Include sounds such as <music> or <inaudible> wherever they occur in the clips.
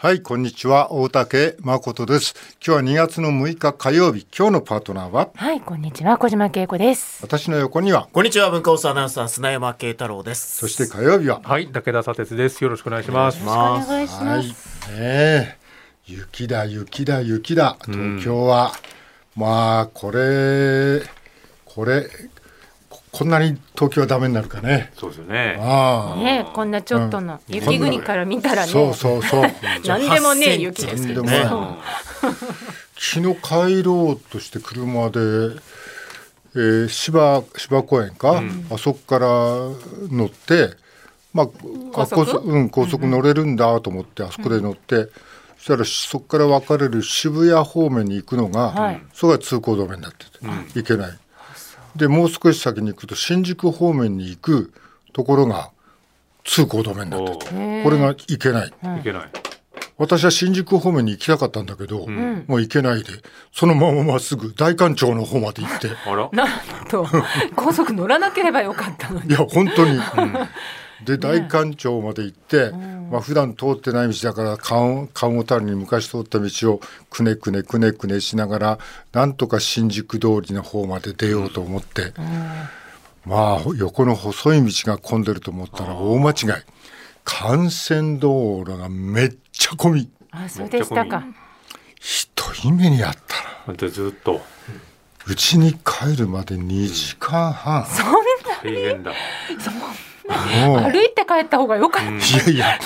はい、こんにちは。大竹誠です。今日は2月の6日火曜日。今日のパートナーは？はい、こんにちは。小島恵子です。私の横には、こんにちは文化放送アナウンサー砂山慶太郎ですそして火曜日は、はい、武田砂鉄です。よろしくお願いします。お願いしはい、ねます。え、雪だ、雪だ、雪だ。東京は、まあ、これ、これ、ここんなに東京はダメになるかね。そうですよね。ああ。ね、こんなちょっとの雪国から見たらね、そうそうそう。<laughs> 何でもね8センチ雪ですけどねね。昨日帰ろうとして車で、えー、芝芝公園か、あそこから乗って、まあ、高速？あ高速うん、高速乗れるんだと思って、あそこで乗って、そしたらそこから分かれる渋谷方面に行くのが、はいそこが通行止めになってて、行けない。でもう少し先に行くと新宿方面に行くところが通行止めになってこれが行けない。いけない。私は新宿方面に行きたかったんだけど、もう行けないでそのまままっすぐ大官庁の方まで行ってあら。<laughs> なんと高速乗らなければよかったのに。いや本当に、で大官庁まで行って、まあ普段通ってない道だから顔顔をたるに昔通った道をくねくねくねくねしながらなんとか新宿通りの方まで出ようと思って、まあ横の細い道が混んでると思ったら大間違い。幹線道路がめっちゃ混み。あ、そうでしたか。ひどい目にあったな。でずっと。うちに帰るまで2時間半。大変だ。もう歩いて帰った方がよかった。いやいや、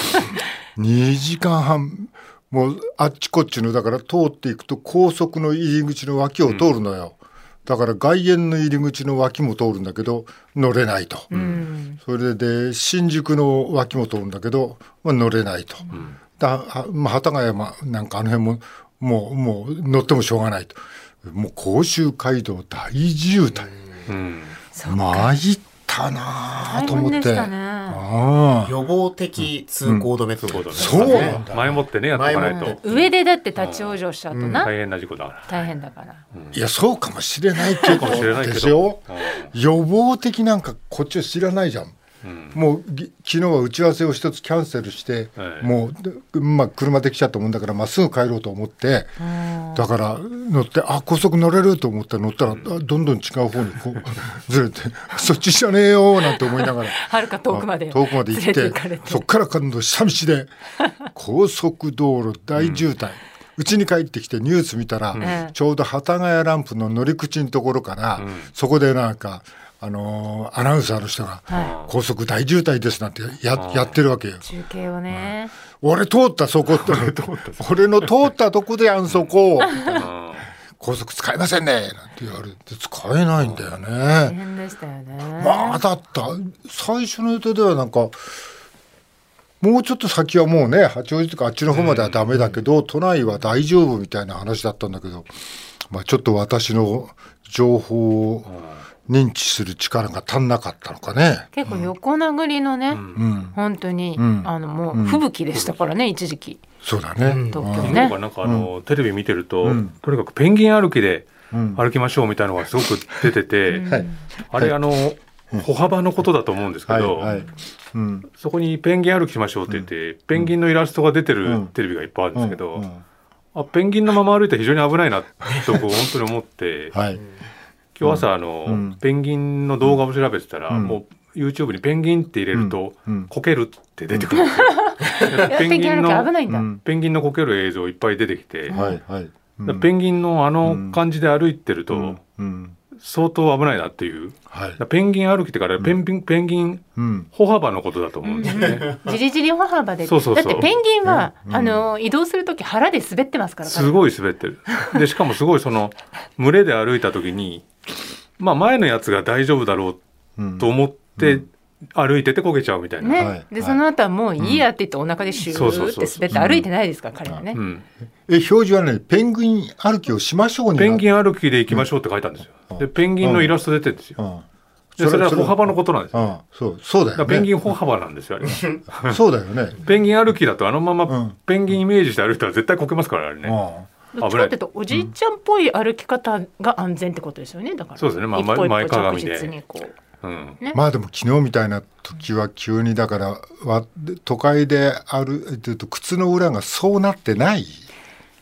2時間半。もうあっちこっちのだから通っていくと高速の入り口の脇を通るのよ。だから外苑の入り口の脇も通るんだけど乗れないと。それで新宿の脇も通るんだけど、まあ、乗れないと。だはまあ、幡ヶ山なんかあの辺ももうもう乗ってもしょうがないと。もう甲州街道大渋滞。うん。参ったなと思って。ああ。予防的通行止めとそうね。なんだ。前もってねやっと。かないと上でだって立ち往生しちゃうとな、大変な事故だから。大変だから。いやそうかもしれないけどかもしれないけど。ですよ。予防的なんかこっちは知らないじゃん。うん。もうぎ昨日は打ち合わせを一つキャンセルして、はいもうでまあ車で来ちゃったもんだからまっすぐ帰ろうと思って、だから乗ってあ高速乗れると思ったら乗ったら、あどんどん違う方にこう <laughs> ずれてそっちじゃねえよなんて思いながら。はるか遠くまで。遠くまで行ってそっから今度下道で <laughs> 高速道路大渋滞。うち、に帰ってきてニュース見たら、ん。ちょうど幡ヶ谷ランプの乗り口のところから、そこでなんか、あのーアナウンサーの人が、は高速大渋滞ですなんてややってるわけよ。中継をね。俺通ったそこって。<laughs> 俺の通ったとこでやんそこうん高速使えませんね。なんて言われて使えないんだよ大ね。変でしたよね。まあだった。最初の予定ではなんかもうちょっと先はもうね八王子とかあっちの方まではダメだけど、都内は大丈夫みたいな話だったんだけど、まあ、ちょっと私の情報を認知する力が足んなかったのかね。結構横殴りのね、うん、本当に、ん。あのもう吹雪でしたからね、一時期。そうだね。東京ね。か。なんかあの、テレビ見てると、うん。とにかくペンギン歩きでうん。歩きましょうみたいなのがすごく出てて、はい。あれあの歩幅のことだと思うんですけど、はい。はい。うん。そこにペンギン歩きしましょうって言って、ペンギンのイラストが出てるうん。テレビがいっぱいあるんですけど、うん。うん。あペンギンのまま歩いて非常に危ないなとこう本当に思って、はい。今日朝あの、うん。ペンギンの動画を調べてたら、うん。もう YouTube にペンギンって入れると、こけるって出てくる。ん。ですよ。ペンギン歩き危ないんだ。うん。ペンギンのこける映像いっぱい出てきて、はいはい。うん。ペンギンのあの感じで歩いてると、うん。うん相当危ないなっていう。はい。ペンギン歩きってからペンギン、ペンギンうん歩幅のことだと思うんですよね。じりじり歩幅で。そうそうそうだってペンギンは、うんあの移動するとき腹で滑ってますから。すごい滑ってる。で、しかもすごいその、群れで歩いた時に、まあ前のやつが大丈夫だろううんと思って歩いてて焦げちゃうみたいな。ね、はい。でその後はもういいやって言ってお腹でシューって滑って歩いてないですから、彼はね。うん。え表示はねペンギン歩きをしましょうにペンギン、ン歩きで行きましょうって書いたんですよ。で、ペンギンのイラスト出てるんですよ。うん、で、それは歩幅のことなんですよ。うん、そうそうだよね。ペンギン歩幅なんですよ、あれ。<laughs> そうだよね、ペンギン歩きだとあのままうん。ペンギンイメージして歩いたら絶対こけますから、あれね。うどっちかっていうとおじいちゃんっぽい歩き方が安全ってことですよねだから。そうですね。まあ一歩一歩前前かがみで。着実にこううん。ね。まあでも昨日みたいな時は急にだからわ都会であるえっと靴の裏がそうなってない。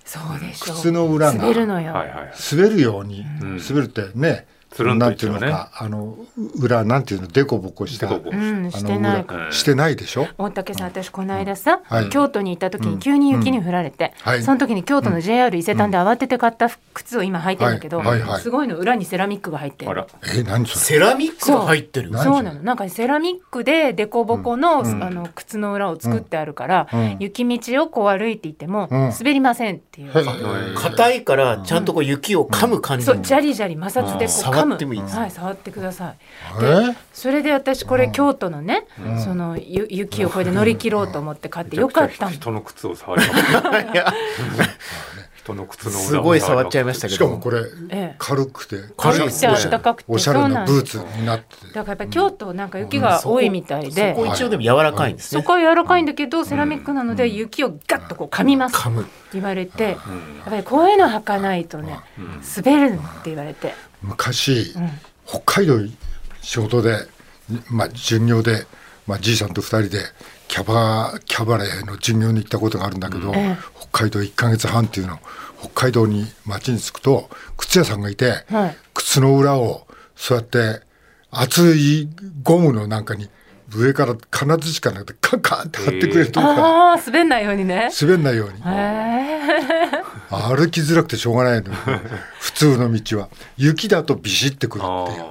そうでしょう。靴の裏が滑るのよ、はいはい滑るように、ん。滑るってねつるんとなんていうのいっちゃうあの裏なんていうのデコボコしたデコボコうんあしてない。してないでしょ？大竹さん私この間さ、はい。京都に行った時に急に雪に降られて、はい。その時に京都の JR 伊勢丹で慌てて買った靴を今履いてるんだけど、はい。はい。はい。すごいの裏にセラミックが入ってる。え何それ？セラミックが入ってる？そうそうなの。なんかセラミックでデコボコの,、うん。あの靴の裏を作ってあるから、うん。雪道をこう歩いていてもうん。滑りませんっていう、硬いからちゃんとこう雪を噛む感じ。のそうジャリジャリ摩擦でこう触ってもいいです。はい触ってください。えそれで私これ京都のね、そのゆ雪をこれで乗り切ろうと思って買ってよかった。の人の靴を触りま <laughs> <laughs> <laughs> の靴のすごい触っちゃいましたけど。しかもこれええ軽くて。軽くて暖かくておしゃれなブーツになってて。だからやっぱり京都なんか雪が多いみたいで、そこ一応でも柔らかいんですね。そこは柔らかいんだけどセラミックなので雪をガッとこう噛みます。って噛む。言われて。やっぱりこういうの履かないとね滑るって言われて。昔、北海道仕事で、まあ、巡業で、まあ、じいさんと二人でキャバキャバレーの巡業に行ったことがあるんだけど、ええ。北海道1か月半っていうの北海道に町に着くと靴屋さんがいて、はい。靴の裏をそうやって厚いゴムのなんかに上から金槌かなんかでカンカンって貼ってくれるとこからああ滑んないようにね。滑んないように。歩きづらくてしょうがないの <laughs> 普通の道は。雪だとビシッてくるっていう。あ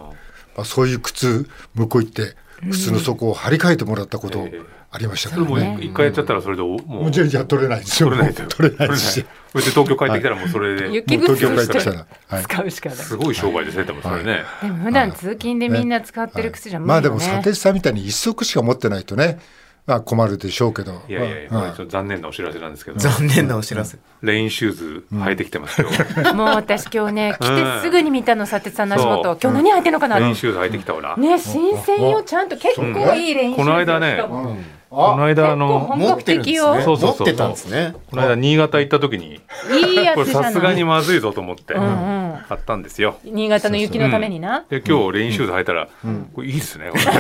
まあ、そういう靴向こう行って靴の底を張り替えてもらったことありましたけそれもどね。う一回やっちゃったらそれでおももうじゃじゃ取れないですよ。取れないと。取れないし。それで東京帰ってきたらもうそれで。雪東京靴として帰ってきたら。はい。使うしかない。すごい商売ですねでもそれね。でも普段通勤でみんな使ってる靴じゃまあでも砂鉄さんみたいに一足しか持ってないとね、まあ困るでしょうけど。いやいやいや残念なお知らせなんですけど。残念なお知らせ。レインシューズ履いてきてますよ。もう私今日ね来てすぐに見たの砂鉄さんの足元。今日何履いてんのかな。レインシューズ履いてきたほらね新鮮よ。ちゃんと結構いい練習この間ねこの間あの本格的よ。そうそうそう。持ってたんですね。この間新潟行った時にいいやこれつさすがにまずいぞと思って買ったんですよ。新潟の雪のためにな。で今日レインシューズ履いたらこれいいですねこれ。ね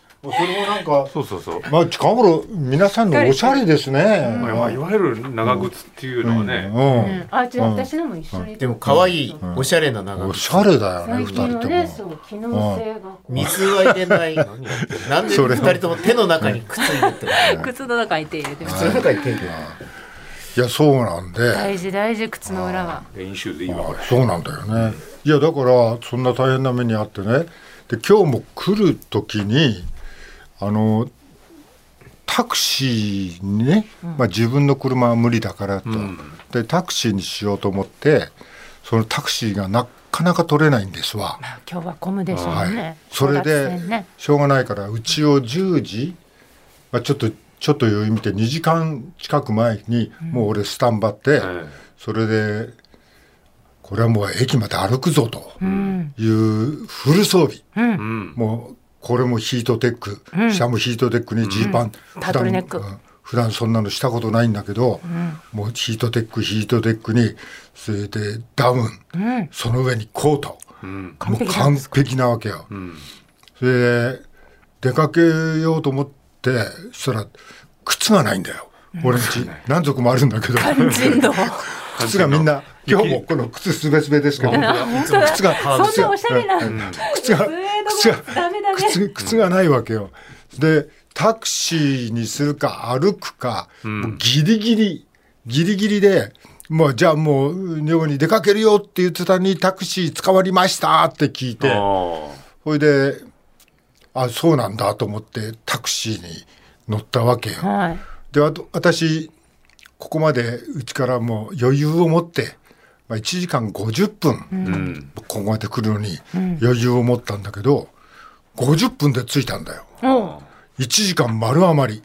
<laughs> それもなんか、そうそうそう。まあ近頃皆さんのおしゃれですね。まあまあいわゆる長靴っていうのはね。ううん。ん。あじゃあ私のも一緒にでも可愛いおしゃれな長靴。おしゃれだよね最二人と近はねも。そう機能性が。こう水は入れない。なんでそれ二人とも手の中に靴入れてる靴の中に手入れてます。靴の中に手入れてる。いやそうなんで。大事大事靴の裏は。レインシューズいいわ。そうなんだよね。いやだからそんな大変な目にあってね。で今日も来る時にあのタクシーにね、まあ、自分の車は無理だからと、ん。でタクシーにしようと思ってそのタクシーがなかなか取れないんですわ。まあ今日は混むでしょうはい。ねそれで戦ね。しょうがないからうちを10時、まあ、ちょっとちょっと余裕見て2時間近く前にもう俺スタンバって、えそれでこれはもう駅まで歩くぞとうん。いうフル装備、うん。もうこれもヒートテック、うん。下もヒートテックにジーパン、タートルネック。うん。普段そんなのしたことないんだけど、もうヒートテックヒートテックにそれでダウン、うん。その上にコート、うん。完もう完璧なわけよ。うん。それで出かけようと思ってそしたら靴がないんだよ。俺んち何足もあるんだけど。<laughs> 靴がみんな今日もこの靴すべすべですけど。靴がそんなおしゃれな靴が靴が靴靴がないわけよ。でタクシーにするか歩くか、もうギリギリギリギリで。もうじゃあもう女房に出かけるよって言ってたのにタクシー捕まりましたって聞いてあそれであそうなんだと思ってタクシーに乗ったわけよ。はいであと私ここまでうちからもう余裕を持って、まあ、1時間50分、ーうん。ここまで来るのに余裕を持ったんだけど、50分で着いたんだよ。おう。1時間丸余り、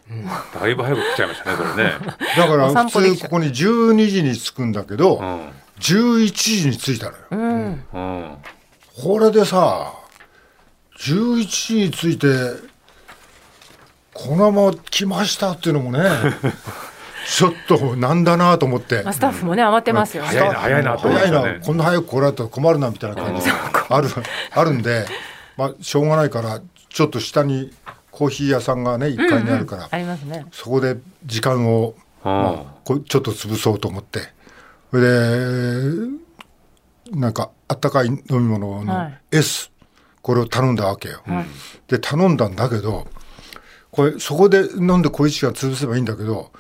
だいぶ早く来ちゃいましたねそれね。だから普通ここに12時に着くんだけど、うん11時に着いたのよ、うん。うん。これでさ11時に着いてこのまま来ましたっていうのもねちょっとなんだなと思って。まあスタッフもね慌てますよね。早いな早いなと思いま早いな。こんな早く来られたら困るなみたいな感じ。であるあるんで、まあ、しょうがないからちょっと下にコーヒー屋さんがね1階にあるから、ありますね。そこで時間を、まああこうちょっと潰そうと思って。それでなんかあったかい飲み物はのい。S、これを頼んだわけよ。はい。で頼んだんだけどこれそこで飲んで小一時間潰せばいいんだけど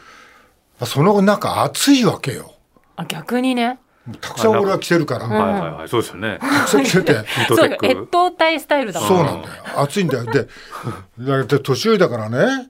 その中暑いわけよ。あ逆にね。たくさん俺は来てるから、はいはいはいそうですよねたくさん来てて。<laughs> そうテック越冬隊スタイルだもん。そうなんだよ。暑いんだよ。で、だって年寄りだからね。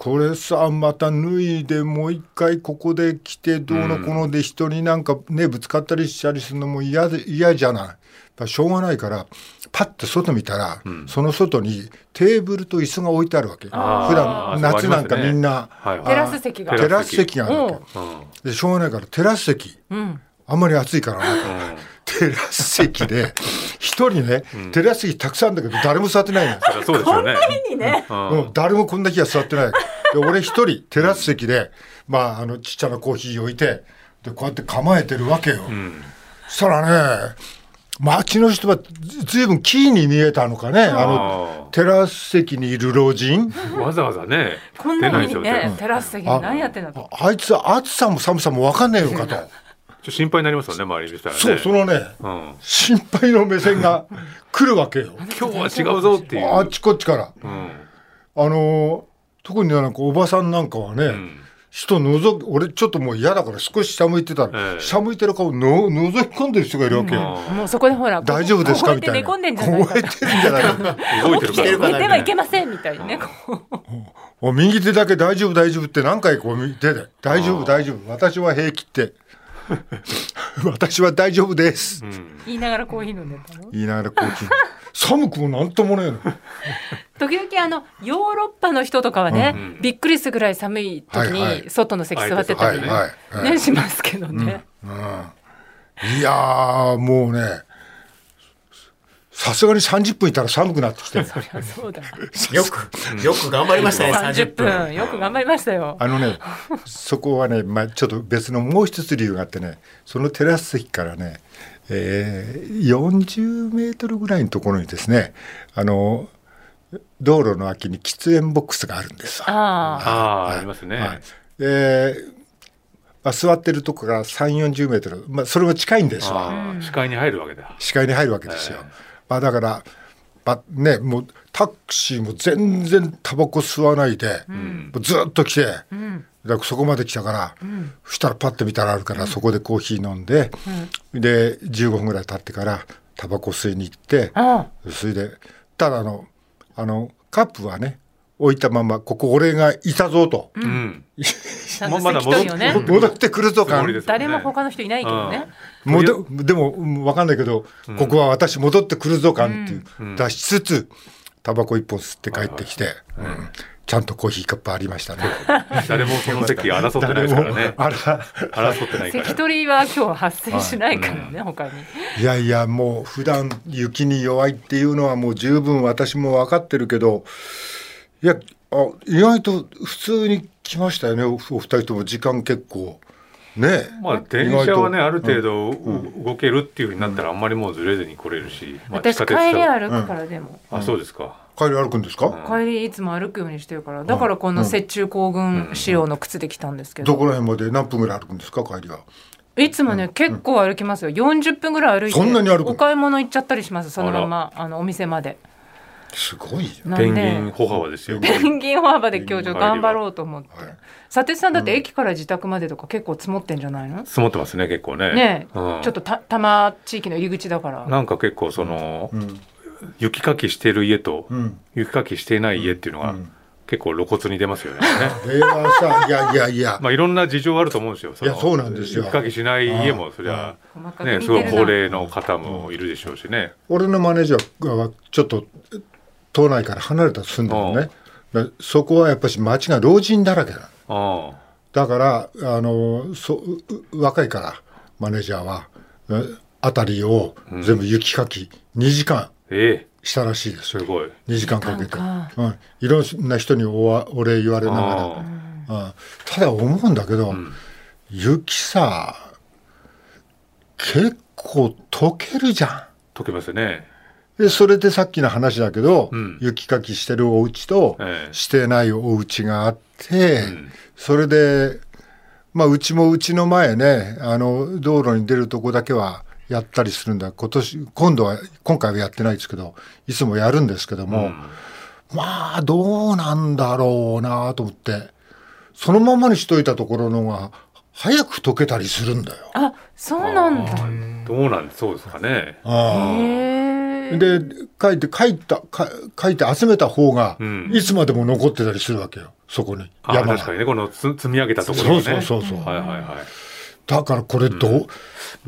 これさまた脱いでもう一回ここで来てどうのこので人になんかねぶつかったりしたりするのも嫌で嫌じゃない。だからしょうがないからパッて外見たら、その外にテーブルと椅子が置いてあるわけ。普段夏なんかみんな、はいはいテラス席が。テラス席があるわけ。うんでしょうがないからテラス席うん。あんまり暑いからね。テラス席で <laughs> 一人ね、テラス席たくさんだけど誰も座ってないのよ。そうですよねいいね。うんうん、誰もこんな日は座ってない。で俺一人テラス席で、まあ、あのちっちゃなコーヒー置いてでこうやって構えてるわけよ。うんそしたらね街の人はずずいぶんキーに見えたのかね。あのテラス席にいる老人。わざわざね。こんなにねで、テラス席で何やってんだと。ああいつ暑さも寒さも分かんねえのかと。ちょっと心配になりますよね周りにしたらね。そうそのねうん。心配の目線が <laughs> 来るわけよ。今日は違うぞっていう。あっちこっちから。うん。あのー特になんかおばさんなんかはね、うん人覗く俺ちょっともう嫌だから少し下向いてたら、ええ。下向いてる顔の覗き込んでる人がいるわけよ。うん。もうそこでほら、大丈夫ですか？みたいな。こうやって寝込んでんじゃないかこうやってるんじゃないか。動いてるから。寝てはいけませんみたいにね。こう。お右手だけ大丈夫大丈夫って何回こう見てて。大丈夫大丈夫。私は平気って <laughs> 私は大丈夫です、うん。言いながらコーヒー飲んでたの？言いながらこう <laughs> 寒くもなんともねえの。<laughs> 時々あのヨーロッパの人とかはね、うん。びっくりするぐらい寒い時はいはい。に外の席座ってたりね,、はいはいはいねしますけどね、いやーもうねさすがに30分いたら寒くなってきて <laughs> そりゃそうだ。よく、よく頑張りましたね、30 30分。分よく頑張りましたよ。あのねそこはね、まあ、ちょっと別のもう一つ理由があってねそのテラス席からね、えー、40メートルぐらいのところにですねあの道路の脇に喫煙ボックスがあるんですわああああーありますね。はい。えーまあ、座ってるとこから3 4 0メートル、まあ、それも近いんですわ視界に入るわけだ。視界に入るわけですよ。ええまあ、だから、まあね、もうタクシーも全然タバコ吸わないで、もうずっと来て、だからそこまで来たから、そしたらパッと見たらあるから、そこでコーヒー飲んで、で15分ぐらい経ってからタバコ吸いに行って、あそれでただあのあのカップはね置いたままここ俺がいたぞと、うん。まだ戻って戻ってくるぞ感。ね。誰も他の人いないけどね、もででもうん。わかんないけど、ここは私戻ってくるぞ感っていう、出しつつタバコ一本吸って帰ってきて、うん。ちゃんとコーヒーカップありましたね。<laughs> 誰もその席争ってないですからね。<laughs> あら。争ってないから。席取りは今日は発生しないからね、他に。いやいやもう普段雪に弱いっていうのはもう十分私も分かってるけどいやあ意外と普通に来ましたよねおお二人とも時間結構。ね。まあ電車はねある程度動けるっていうふうになったらあんまりもうずれずに来れるし、まあ、私帰りは歩くからでも、あそうですか。帰り歩くんですか、帰りいつも歩くようにしてるから。だからこの雪中行軍仕様の靴で来たんですけど、どこら辺まで何分ぐらい歩くんですか？帰りは。いつもね、結構歩きますよ。40分ぐらい歩いてそんなに歩くお買い物行っちゃったりしますそのままあのお店まですごいじゃん。ペンギン歩幅ですよ。ペンギン歩幅で今日ちょっと頑張ろうと思って。はい。佐哲さんだって駅から自宅までとか結構積もってんじゃない？の積もってますね結構ね。ねえ、うん。ちょっとた多摩地域の入り口だから。なんか結構その、うん。雪かきしてる家と、うん。雪かきしていない家っていうのが、うん。結構露骨に出ますよね。<laughs> これはさいやいやいや、まあいろんな事情あると思うんですよ。いやそうなんですよ。雪かきしない家もそりゃねすごい高齢の方もいるでしょうしね。俺のマネージャーはちょっと島内から離れたと住んでるのね。だそこはやっぱし町が老人だらけなの。あだからあのそうう若いからマネージャーはえ辺りを全部雪かき2時間ええしたらしいですよ。すごい。2時間かけて、うん、いろんな人におわお礼言われながら、あうんただ思うんだけど、雪さ結構溶けるじゃん。溶けますね。でそれでさっきの話だけど、うん雪かきしてるお家と、ええしてないお家があって、んそれでまあうちもうちの前ねあの道路に出るとこだけはやったりするんだ今年今度は今回はやってないですけどいつもやるんですけども、まあどうなんだろうなと思ってそのままにしといたところのが早く溶けたりするんだよ。あそうなんだ。どうなんそうですかね。ああ。で書いて書いたか書いて集めた方がうん。いつまでも残ってたりするわけよ。そこに。あ山が確かにね。このつ積み上げたところそう。そうそうそう。はいはいはい。だからこれどう、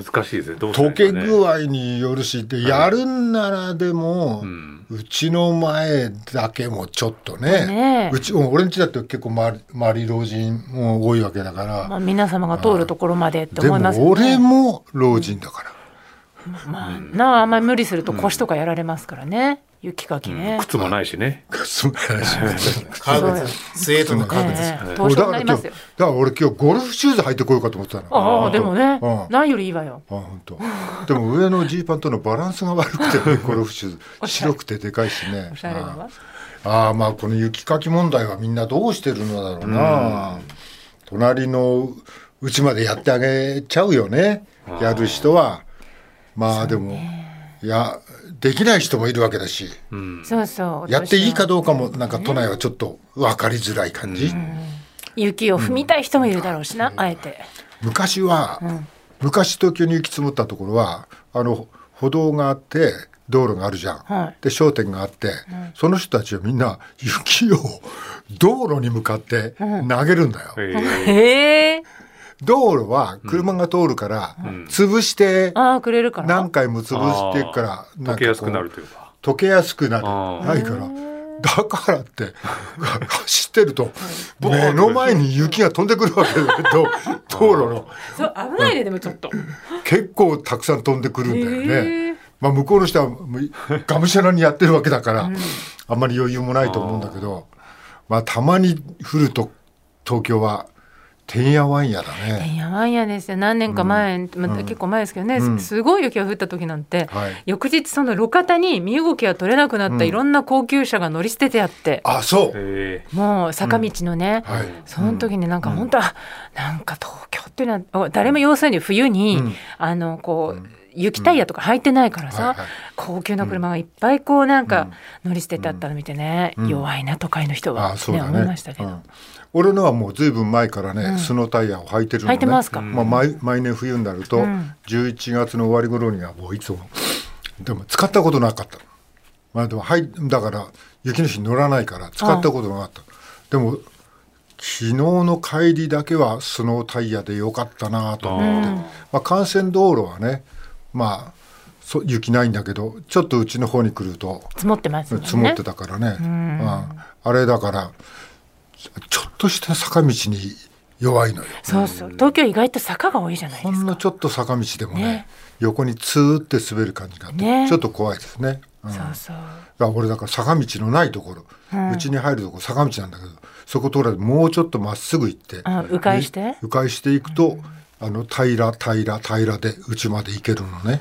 難しいですね。溶け具合によるしでやるんならでも、ううんちの前だけもちょっとねね。えうち俺んちだって結構周り周り老人も多いわけだから、まあ皆様が通るところまでってで思いますもよね。俺も老人だから、まあなああんまり無理すると腰とかやられますからね。雪かきね。靴もないしね。素晴らしい革靴スウェードの革靴ええはい凍傷になりますよ。だから俺今日ゴルフシューズ履いてこようかと思ってたの。ああでもねうん、何よりいいわよ。あ本当。でも上のジーパンとのバランスが悪くてね、<laughs> ゴルフシューズ白くてでかいしね。おしゃれだわ。あああまあこの雪かき問題はみんなどうしてるのだろうな。隣のうちまでやってあげちゃうよね。やる人は。まあでも、いやできない人もいるわけだし、うん。そうそう。やっていいかどうかもなんか都内はちょっと分かりづらい感じ。雪を踏みたい人もいるだろうしな、あえて。昔は、昔東京に雪積もったところはあの歩道があって道路があるじゃん、はい。で商店があって、その人たちはみんな雪を道路に向かって投げるんだよ、えへえ。<laughs> 道路は車が通るから、潰してああくれるから？何回も潰していくから溶けやすくなるというか。溶けやすくなる。ないから。だからって <laughs> 走ってると目の前に雪が飛んでくるわけだけど <laughs> 道路の。そう危ないででもちょっと。結構たくさん飛んでくるんだよへねー。まあ向こうの人はがむしゃらにやってるわけだから、あんまり余裕もないと思うんだけど、まあたまに降ると東京はてんやわんやだてね。んやわんやですよ。何年か前、まあ結構前ですけどね、うん。すごい雪が降った時なんて、はい。翌日その路肩に身動きが取れなくなったいろんな高級車が乗り捨ててあって、あそう。えもう坂道のね、はい。その時になんか本当は、なんか東京っていうのは誰も要するに冬に、うん。あのこう、雪タイヤとか履いてないからさ、はいはい高級な車がいっぱいこうなんか乗り捨ててあったの見てね、弱いな都会の人は、ね。思いましたけど、うん。俺のはもうずいぶん前からね、スノータイヤを履いてるのね。履いてますか？まあ毎毎年冬になると、うん。11月の終わり頃にはもういつもでも使ったことなかった。まあでもはいだから雪の日に乗らないから使ったことなかった。でも昨日の帰りだけはスノータイヤでよかったなと思って、うん。まあ幹線道路はねまあそ雪ないんだけどちょっとうちの方に来ると積もってますね。積もってたからね、うん。あれだからちょっとした坂道に弱いのよ。そうそう。東京意外と坂が多いじゃないですか。ほんのちょっと坂道でもねね。横にツーって滑る感じがあって、ね。ちょっと怖いですね、うん。そうそう。だ俺だから坂道のないところ。うち、に入るとこ坂道なんだけどそこ通らずもうちょっとまっすぐ行ってあ迂回して？迂回していくと、あの平ら平ら平らでうちまで行けるのね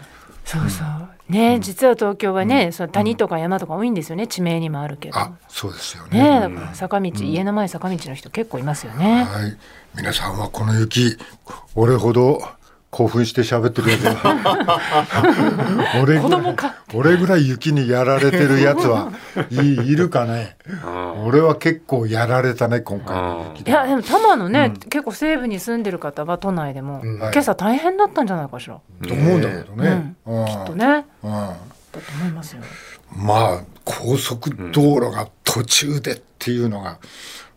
そうそう。ね、実は東京はね、その谷とか山とか多いんですよね地名にもあるけど。あそうですよね。ねだから坂道、家の前坂道の人結構いますよね、はい。皆さんはこの雪俺ほど興奮して喋ってるやつは俺ぐらい子供か。俺ぐらい雪にやられてるやつはいいるかね。俺は結構やられたね今回。の雪いやでも多摩のね、結構西部に住んでる方は都内でも、今朝大変だったんじゃないかしら、と思うん。だけどね、うん。きっとね。うん。だと思いますよ。まあ高速道路が途中でっていうのが、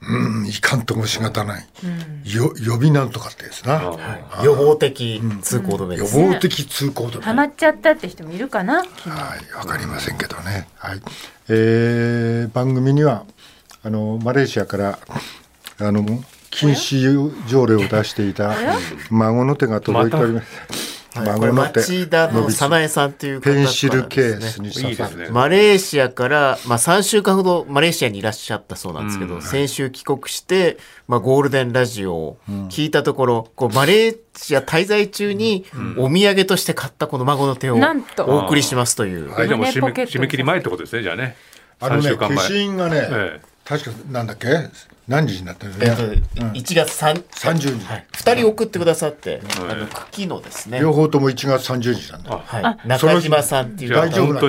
うん、いかんともしがたない、よ予備なんとかってですな、予防的通行止め予です。防的通行止め。ハマっちゃったって人もいるかなはい、わかりませんけどね。はい、えー番組にはあのマレーシアからあの禁止条例を出していた孫の手が届いております。はい。これ孫の手町田の早苗さんっていう方いいですね。マレーシアから、まあ、3週間ほどマレーシアにいらっしゃったそうなんですけど、うん。先週帰国して、まあ、ゴールデンラジオを聞いたところ、こうマレーシア滞在中にお土産として買ったこの孫の手をなんと。お送りしますという。はいでも締め切り前ってことですねじゃあね。3あのね週間前。消印がね、ええ。確かなんだっけ？何時になってるえっとね、1月3 30日、はい、2人送ってくださって、うんあの茎のですね、両方とも1月30日なんだ。あはい、中島さんっていう大丈夫な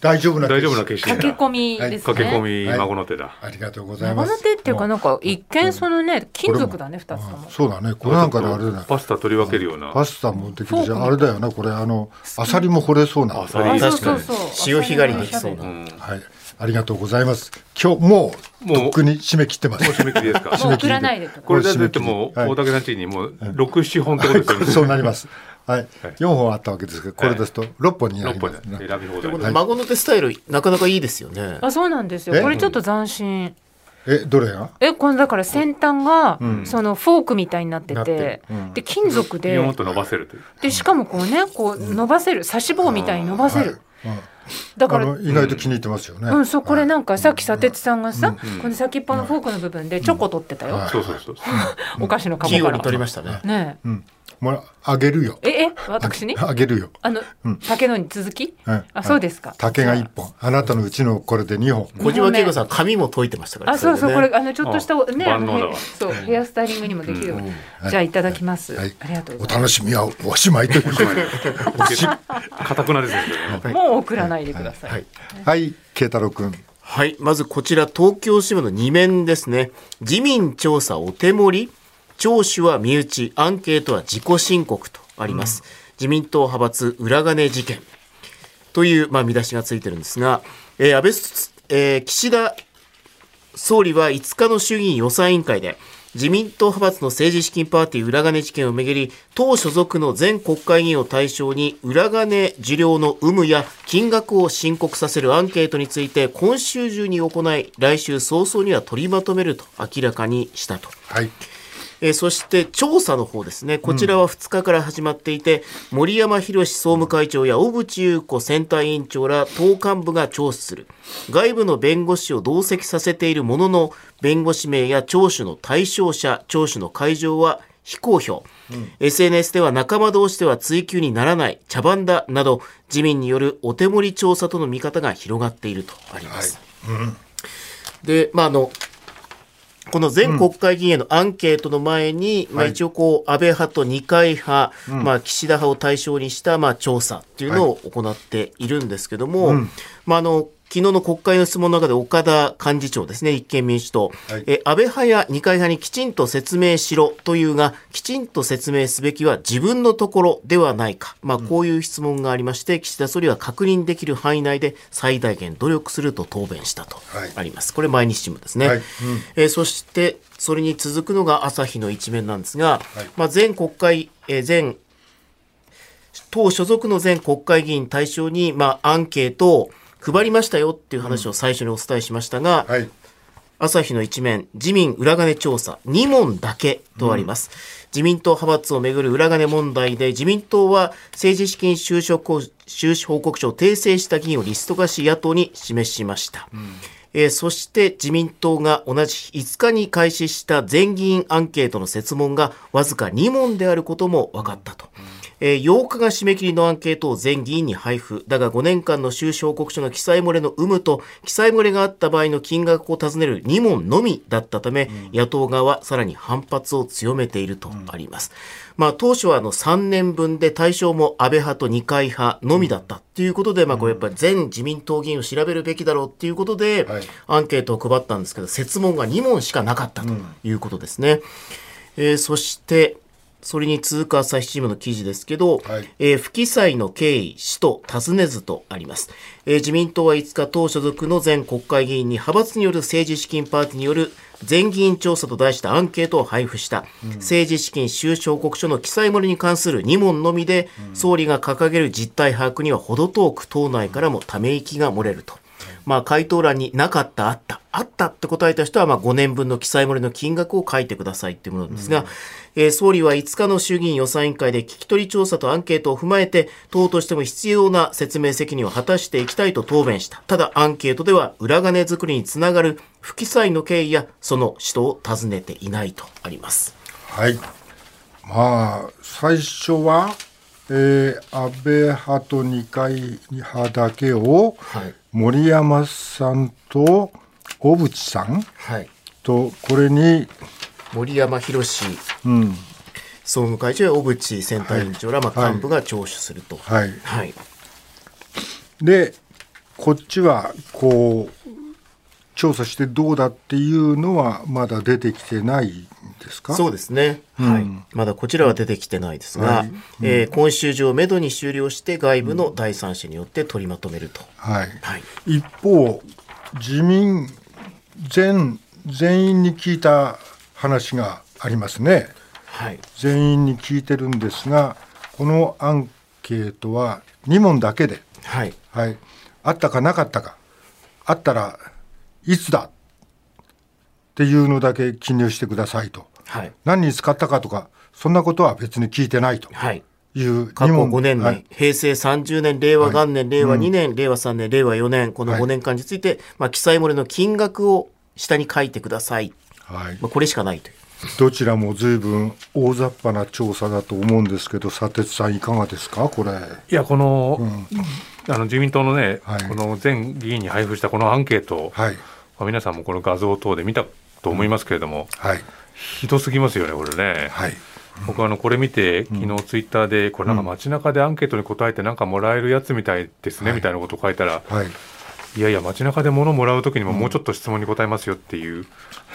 大丈夫な大丈夫な消印消印駆け込みですね。駆け込み孫の手だ、ありがとうございます。孫の手っていうかなんか一見そのね金属だね二つとも。そうだね。これなんかねあれだねパスタ取り分けるような。パスタもできるじゃん。あれだよなこれ。あのアサリも掘れそうな。アサリ。あそう確かに。そうそう。潮干狩りできそうな。うん。はいありがとうございます。今日もうもうとっくに締め切ってます。もう締め切りですか？<laughs> もう送らないで。これだってもうはい。大竹さんちにもう67本ってことですよね。そうなります。はい。はい。4本あったわけですけどこれですと6本にな6本ります。ねで選び放こ題の孫の手スタイルなかなかいいですよね。あそうなんですよ。え？これちょっと斬新。えどれが？えこのだから先端が、ん。そのフォークみたいになってて。で金属で。ビヨーンと伸ばせるという。でしかもこうねこう伸ばせる刺し棒みたいに伸ばせる、だから意外と気に入ってますよね。うん、そうこれなんかさっき砂鉄さんがさ、ん。この先っぽのフォークの部分でチョコ取ってたよ、はい。そうそうそうお菓子のカ器用にゴから取りましたね。ね。うんもうあげるよ。えええ私に？<laughs> あげるよ。あの、竹のに続き、うんあそうですか。竹が1本。あ。なたのうちのこれで2本。小島恵子さん髪も解いてましたからあそうそう、これあのちょっとしたおねあのそうヘアスタイリングにもできるじゃあいただきます、はい。ありがとうごおざいま楽しみはおしまいということで。かたくなですねすもう送らないでください、はい。はい。慶太郎君はい。まずこちら、東京新聞の2面ですね。自民調査お手盛り聴取は身内、アンケートは自己申告とあります。自民党派閥裏金事件という、まあ、見出しがついてるんですが、えー安倍、えー岸田総理は5日の衆議院予算委員会で自民党派閥の政治資金パーティー裏金事件をめぐり党所属の全国会議員を対象に裏金受領の有無や金額を申告させるアンケートについて今週中に行い来週早々には取りまとめると明らかにしたと。はいえーそして調査の方ですね、こちらは2日から始まっていて、森山博総務会長や小渕優子選対委員長ら党幹部が聴取する。外部の弁護士を同席させているものの、弁護士名や聴取の対象者、聴取の会場は非公表。SNS では仲間同士では追及にならない、茶番だなど、自民によるお手盛り調査との見方が広がっているとあります。で、まあ、あの、この全国会議員へのアンケートの前に、まあ、一応こう、安倍派と二階派、まあ、岸田派を対象にした、まあ、調査っていうのを行っているんですけども、まあ、あの、昨日の国会の質問の中で岡田幹事長ですね、立憲民主党、はい。え安倍派や二階派にきちんと説明しろというが、きちんと説明すべきは自分のところではないか、まあ、こういう質問がありまして、岸田総理は確認できる範囲内で最大限努力すると答弁したとはい。あります。これ、毎日新聞ですね。はい。うん。えーそして、それに続くのが朝日の一面なんですが、まあ、全国会、えー全党所属の全国会議員対象に、まあ、アンケートを配りましたよっていう話を最初にお伝えしましたが、はい朝日の一面、自民裏金調査、2問だけとあります。自民党派閥をめぐる裏金問題で、自民党は政治資金収支報収支報告書を訂正した議員をリスト化し野党に示しました。えーそして自民党が同じ5日に開始した全議員アンケートの設問がわずか2問であることも分かったと。えー8日が締め切りのアンケートを全議員に配布。だが5年間の収支報告書の記載漏れの有無と、記載漏れがあった場合の金額を尋ねる2問のみだったため、野党側はさらに反発を強めているとあります。まあ当初はあの3年分で対象も安倍派と二階派のみだったっていうことで、まあこれやっぱり全自民党議員を調べるべきだろうっていうことで、はいアンケートを配ったんですけど、設問が2問しかなかったということですね。えーそして、それに続く朝日新聞の記事ですけど、はいえー不記載の経緯、使途尋ねずとあります。えー自民党は5日、党所属の全国会議員に派閥による政治資金パーティーによる全議員調査と題したアンケートを配布した、政治資金収支報告書の記載漏れに関する2問のみで、総理が掲げる実態把握には程遠く党内からもため息が漏れると。まあ、回答欄になかった、あった、あったって答えた人は、まあ、5年分の記載漏れの金額を書いてくださいっていうものですが、えー総理は5日の衆議院予算委員会で聞き取り調査とアンケートを踏まえて、党としても必要な説明責任を果たしていきたいと答弁した。ただ、アンケートでは、裏金作りにつながる不記載の経緯や、その使途を尋ねていないとあります。はい。まあ、最初は、えー安倍派と二階派だけを、はい。森山さんと小渕さんはい。と、これに、森山博うん、総務会長や小渕選対委員長ら、まあ、はい幹部が聴取すると。はい。はい。で、こっちは、こう、調査してどうだっていうのはまだ出てきてないんですか？そうですね、はい、まだこちらは出てきてないですが、はい。えー今週中をめどに終了して外部の第三者によって取りまとめると、はい。はい、一方、自民全、全員に聞いた話がありますね。はい、全員に聞いてるんですが、このアンケートは2問だけで、はい、はい、あったかなかったか、あったらいつだっていうのだけ記入してくださいと。はい、何に使ったかとか、そんなことは別に聞いてないとはい。いう過去二問5年内、はい平成30年、令和元年、令和2年、令和3年、令和4年、このはい5年間について、まあ、記載漏れの金額を下に書いてください。はいまあ、これしかないという。どちらも随分大雑把な調査だと思うんですけど、佐哲さんいかがですか、これ。いやこの,、あの自民党のね、はい。この全議員に配布したこのアンケート、はい、まあ皆さんもこの画像等で見たと思いますけれども、はい、ひどすぎますよねこれね。はい、僕はあのこれ見て昨日ツイッターでこれなんか街中でアンケートに答えてなんかもらえるやつみたいですね、みたいなことを書いたらはい、いやいや街中で物もらう時にももうちょっと質問に答えますよっていう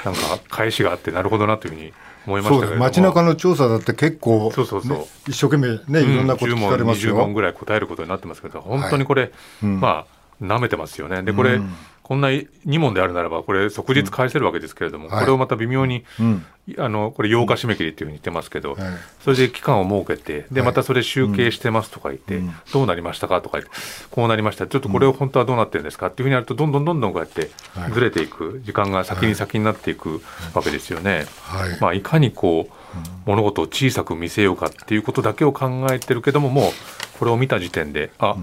なんか返しがあってなるほどなというふうに思いましそうです。たけ街中の調査だって結構、そうそうそう。ね一生懸命ね、いろんなこと聞かれます10問20問よ。ぐらい答えることになってますけど本当にこれ、うんまあ舐めてますよね。でこれ、うんこんな2問であるならばこれ即日返せるわけですけれども、はい。これをまた微妙に、うん、あのこれ8日締め切りっていうふうに言ってますけど、はい。それで期間を設けてではい。またそれ集計してますとか言って、うん。どうなりましたかとか言ってこうなりました。ちょっとこれを本当はどうなってるんですかっていうふうにやるとどんどんどんどんこうやってはい。ずれていく時間が先に先になっていくわけですよね。はい、まあ、いかにこう物事を小さく見せようかっていうことだけを考えてるけどももうこれを見た時点であ、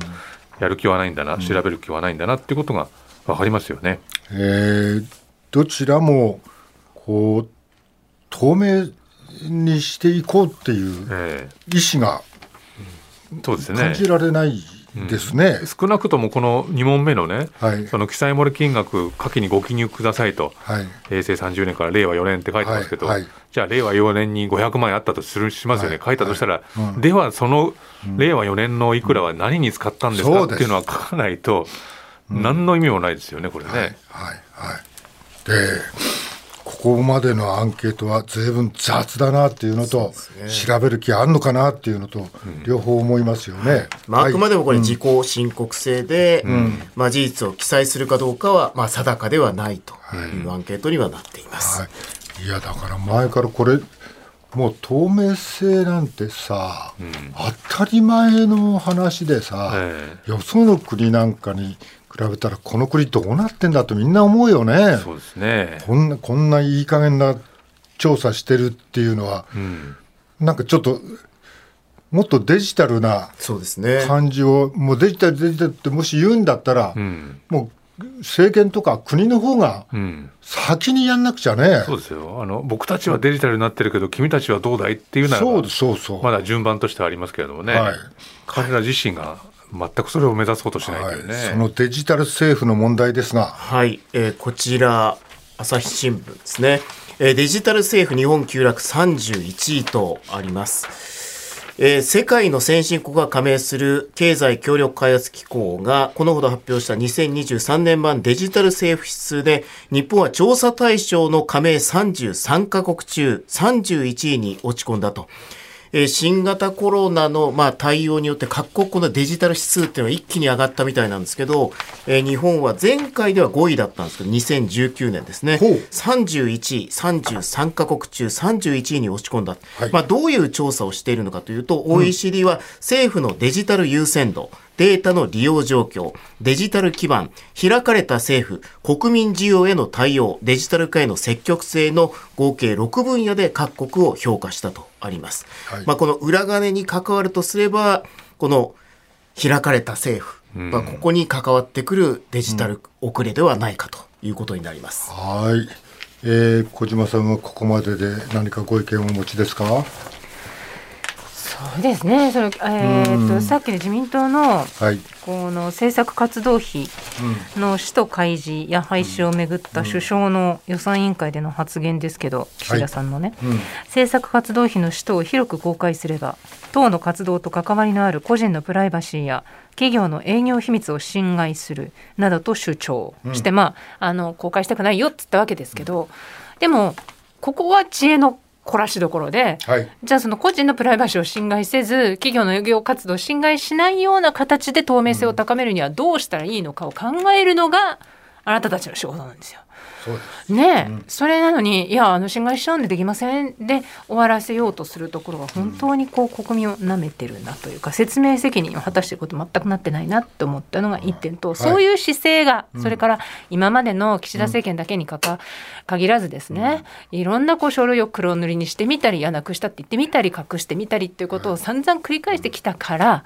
やる気はないんだな調べる気はないんだなっていうことが分かりますよね。えーどちらもこう透明にしていこうっていうえ意思が感じられないですね。少なくともこの2問目のね、はい。その記載漏れ金額下記にご記入くださいと。はい、平成30年から令和4年って書いてますけど、はいはい。じゃあ令和4年に500万円あったとするしますよね、はい書いたとしたら、うん。ではその令和4年のいくらは何に使ったんですか、っていうのは書かないと、何の意味もないですよねこれね。はい、はい、はい。で、ここまでのアンケートは随分雑だなっていうのと、調べる気あんのかなっていうのと、両方思いますよね。まあ、あくまででもこれ、自己申告制で、まあ、事実を記載するかどうかは、まあ、定かではないとい。うアンケートにはなっています。はい、いやだから前からこれもう透明性なんてさ、当たり前の話でさ、え。よその国なんかに比べたらこの国どうなってんだとみんな思うよね。そうですね。こんなこんないい加減な調査してるっていうのは、うん、なんかちょっともっとデジタルなそうですね。感じを、もうデジタルデジタルってもし言うんだったら、うん、もう政権とか国の方がうん。先にやんなくちゃね。そうですよ。あの僕たちはデジタルになってるけど、君たちはどうだいっていうならばそうそうそう。まだ順番としてはありますけれどもね。はい彼ら自身が全くそれを目指そうとしないというね。はい、そのデジタル政府の問題ですが、はい、えーこちら、朝日新聞ですね。えーデジタル政府日本急落31位とあります。えー世界の先進国が加盟する経済協力開発機構がこのほど発表した2023年版デジタル政府指数で日本は調査対象の加盟33カ国中31位に落ち込んだと。えー新型コロナの、まあ、対応によって各国のデジタル指数っていうのは一気に上がったみたいなんですけど、えー日本は前回では5位だったんですけど、2019年ですね。ほう31位、33カ国中31位に落ち込んだ。はいまあ、どういう調査をしているのかというと、OECD は政府のデジタル優先度、データの利用状況、デジタル基盤、開かれた政府、国民需要への対応、デジタル化への積極性の合計6分野で各国を評価したとあります。はいまあ、この裏金に関わるとすれば、この開かれた政府、まあ、ここに関わってくるデジタル遅れではないかということになります。はい、えー、小島さんはここまでで何かご意見をお持ちですか？そうですね。その、えー、とさっきの自民党のはい。この政策活動費の使途開示や廃止をめぐった首相の予算委員会での発言ですけど、岸田さんのね、うん。政策活動費の使途を広く公開すれば党の活動と関わりのある個人のプライバシーや企業の営業秘密を侵害するなどと主張して、まああの公開したくないよって言ったわけですけど、でもここは知恵の凝らしどころで、はいじゃあその個人のプライバシーを侵害せず企業の営業活動を侵害しないような形で透明性を高めるにはどうしたらいいのかを考えるのがあなたたちの仕事なんですよ。そうです。ねえ、それなのにいやあの侵害しちゃうんでできませんで終わらせようとするところが本当にこう国民を舐めてるなというか説明責任を果たしていること全くなってないなと思ったのが一点と、そういう姿勢が、それから今までの岸田政権だけにかか限らずですね、いろんなこう書類を黒塗りにしてみたりいやなくしたって言ってみたり隠してみたりっていうことを散々繰り返してきたから。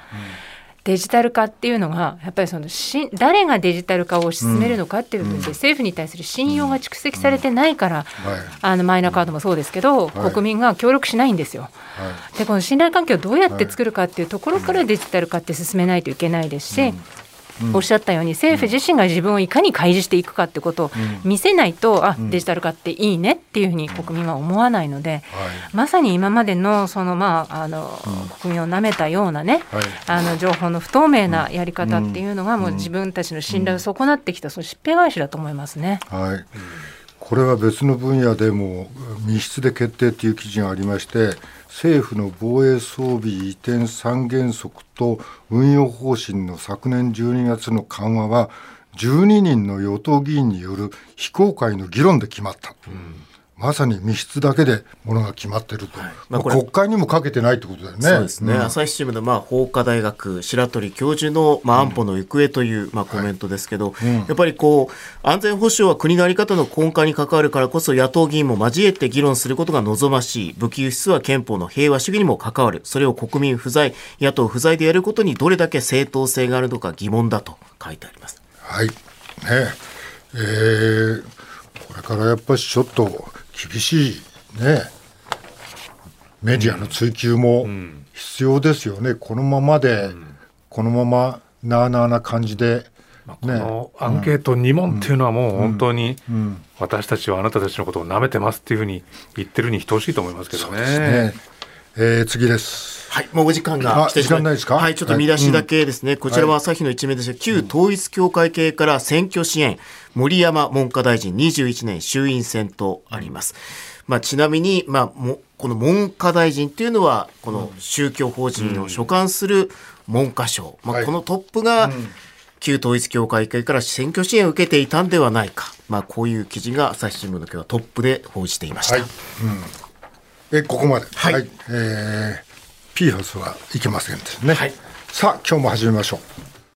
デジタル化っていうのがやっぱりそのし誰がデジタル化を進めるのかっていうので、政府に対する信用が蓄積されてないから、はい。あのマイナカードもそうですけど、はい。国民が協力しないんですよ。はい。でこの信頼関係をどうやって作るかっていうところからデジタル化って進めないといけないですし、おっしゃったように政府自身が自分をいかに開示していくかってことを見せないと、あデジタル化っていいねっていうふうに国民は思わないので、はい。まさに今までのその、まあ、あの国民をなめたようなね、はい。あの情報の不透明なやり方っていうのが、もう自分たちの信頼を損なってきた、そのしっぺ返しだと思いますね。はい、これは別の分野でも密室で決定という記事がありまして政府の防衛装備移転三原則と運用方針の昨年12月の緩和は12人の与党議員による非公開の議論で決まった、まさに密室だけでものが決まっていると、まあこれ。国会にもかけてないってことだよね。そうですね、ん。朝日新聞の、まあ、法科大学白鳥教授の、まあ、安保の行方という、まあ、コメントですけど、やっぱりこう安全保障は国の在り方の根幹に関わるからこそ野党議員も交えて議論することが望ましい。武器輸出は憲法の平和主義にも関わる。それを国民不在野党不在でやることにどれだけ正当性があるのか疑問だと書いてあります。はい。ねえーこれからやっぱりちょっと厳しいね、メディアの追及も必要ですよね。このままで、このままなあなあな感じで、このアンケート2問っていうのはもう本当に私たちはあなたたちのことを舐めてますっていうふうに言ってるに等しいと思いますけどね。ね。えー次です。はい、もうお時間があ来てしま時間ないですか？はい、ちょっと見出しだけですね。こちらは朝日の一面ですが、旧統一教会系から選挙支援、森山文科大臣21年衆院選とあります。まあ、ちなみに、まあ、もこの文科大臣というのは、この宗教法人を所管する文科省。まあ、はいこのトップが、旧統一教会系から選挙支援を受けていたんではないか。まあ、こういう記事が朝日新聞の今日はトップで報じていました。はい。うん、えここまで。はいえー、ピーハスはいけませんですね。はいさあ今日も始めましょう。